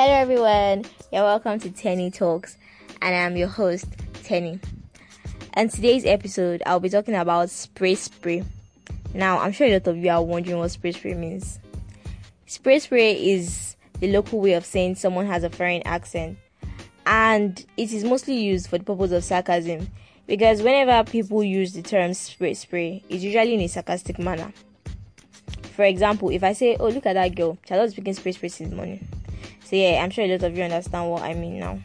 Hello everyone, you're welcome to Teni Talks, and I'm your host, Teni. And today's episode, I'll be talking about spre spre. Now, I'm sure a lot of you are wondering what spre spre means. Spre spre is the local way of saying someone has a foreign accent, and it is mostly used for the purpose of sarcasm because whenever people use the term spre spre, it's usually in a sarcastic manner. For example, if I say, Oh, look at that girl, Charlotte's speaking spre spre this morning. So, yeah, I'm sure a lot of you understand what I mean now.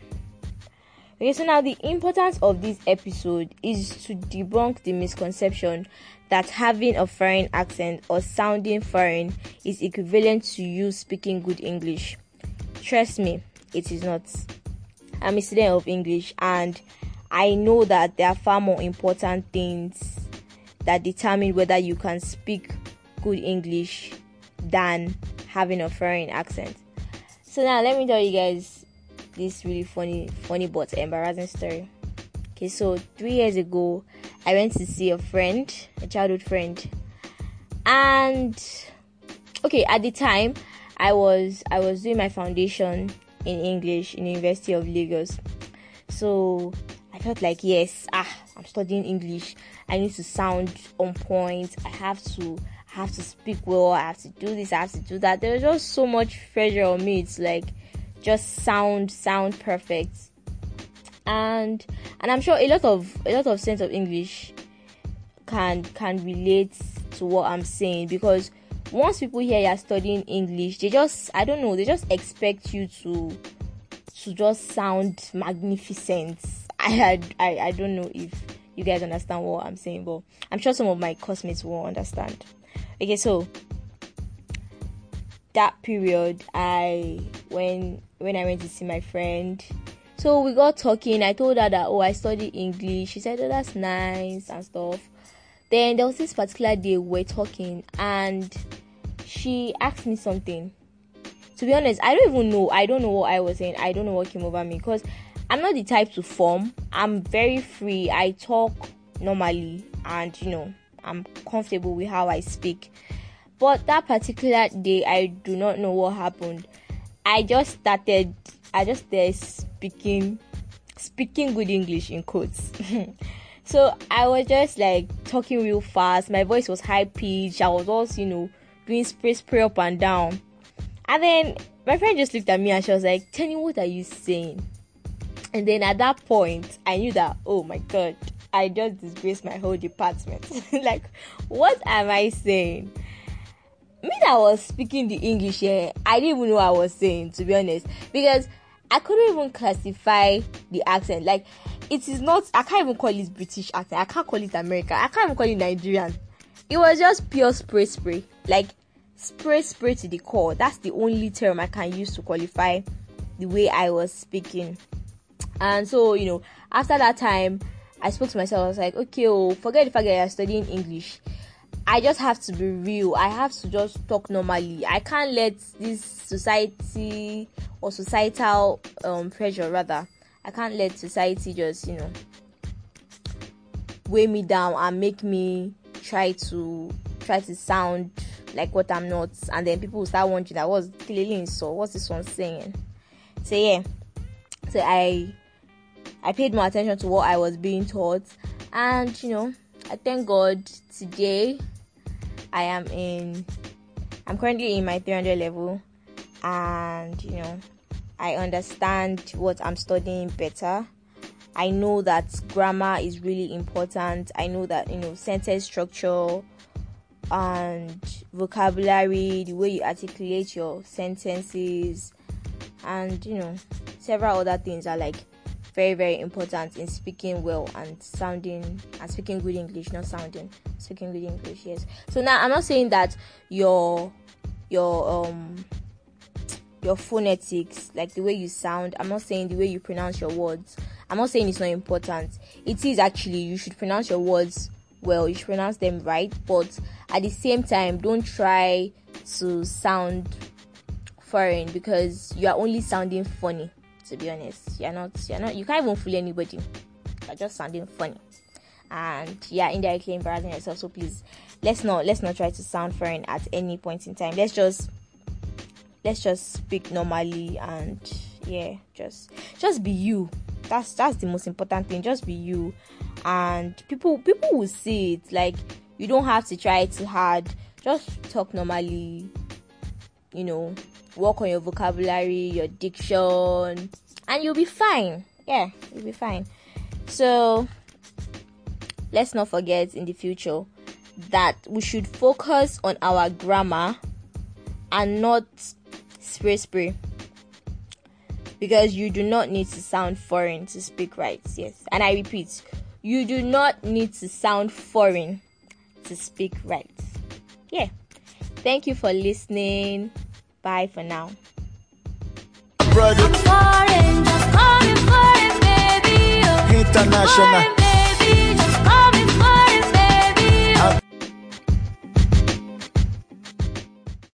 Okay, so now the importance of this episode is to debunk the misconception that having a foreign accent or sounding foreign is equivalent to you speaking good English. Trust me, it is not. I'm a student of English and I know that there are far more important things that determine whether you can speak good English than having a foreign accent. So now let me tell you guys this really funny, funny but embarrassing story. Okay, so three years ago, I went to see a friend, a childhood friend, and okay, at the time, I was I was doing my foundation in English in University of Lagos. So I felt like yes, ah, I'm studying English. I need to sound on point. I have to I have to speak well. I have to do this. I have to do that. There was just so much pressure on me. It's like just sound sound perfect and and i'm sure a lot of a lot of sense of english can can relate to what i'm saying because once people hear you're studying english they just i don't know they just expect you to to just sound magnificent i i i don't know if you guys understand what i'm saying but i'm sure some of my classmates will understand okay so that period i when when I went to see my friend. So we got talking. I told her that oh I study English. She said oh that's nice and stuff. Then there was this particular day we were talking and she asked me something. To be honest, I don't even know. I don't know what I was saying. I don't know what came over me because I'm not the type to form. I'm very free. I talk normally and you know I'm comfortable with how I speak. But that particular day, I do not know what happened. I just started I just started speaking speaking good English in quotes. so I was just like talking real fast. My voice was high pitched. I was also, you know, doing spre spre up and down. And then my friend just looked at me and she was like, Teni, what are you saying? And then at that point, I knew that, oh my god, I just disgraced my whole department. like, what am I saying? me that was speaking the English here, I didn't even know what I was saying to be honest because I couldn't even classify the accent. Like it is not. I can't even call it British accent. I can't call it American. I can't even call it Nigerian. It was just pure spre spre. Like spre spre to the core. That's the only term I can use to qualify the way I was speaking. And so you know, after that time, I spoke to myself. I was like, okay, oh, forget the fact that you're studying English I just have to be real. I have to just talk normally. I can't let this society or societal um, pressure, rather, I can't let society just, you know, weigh me down and make me try to try to sound like what I'm not. And then people will start wondering that was clearly so what's this one saying? So yeah. So I I paid more attention to what I was being taught and you know I thank God today I am in I'm currently in my 300 level and you know I understand what I'm studying better. I know that grammar is really important. I know that you know sentence structure and vocabulary, the way you articulate your sentences and you know several other things are like very very important in speaking well and sounding and speaking good english not sounding speaking good english yes. So now i'm not saying that your your um your phonetics like the way you sound i'm not saying the way you pronounce your words i'm not saying it's not important. It is actually you should pronounce your words well you should pronounce them right but at the same time don't try to sound foreign because you are only sounding funny to be honest. You're not you're not you can't even fool anybody. You're just sounding funny. And yeah, indirectly embarrassing yourself. So please let's not let's not try to sound foreign at any point in time. Let's just let's just speak normally and yeah, just just be you. That's that's the most important thing. Just be you, and people people will see it. Like you don't have to try too hard. Just talk normally. You know, work on your vocabulary, your diction, and you'll be fine. Yeah, you'll be fine. So let's not forget in the future that we should focus on our grammar and not spre spre because you do not need to sound foreign to speak right. Yes, and I repeat, you do not need to sound foreign to speak right. Yeah. Thank you for listening. Bye for now. International.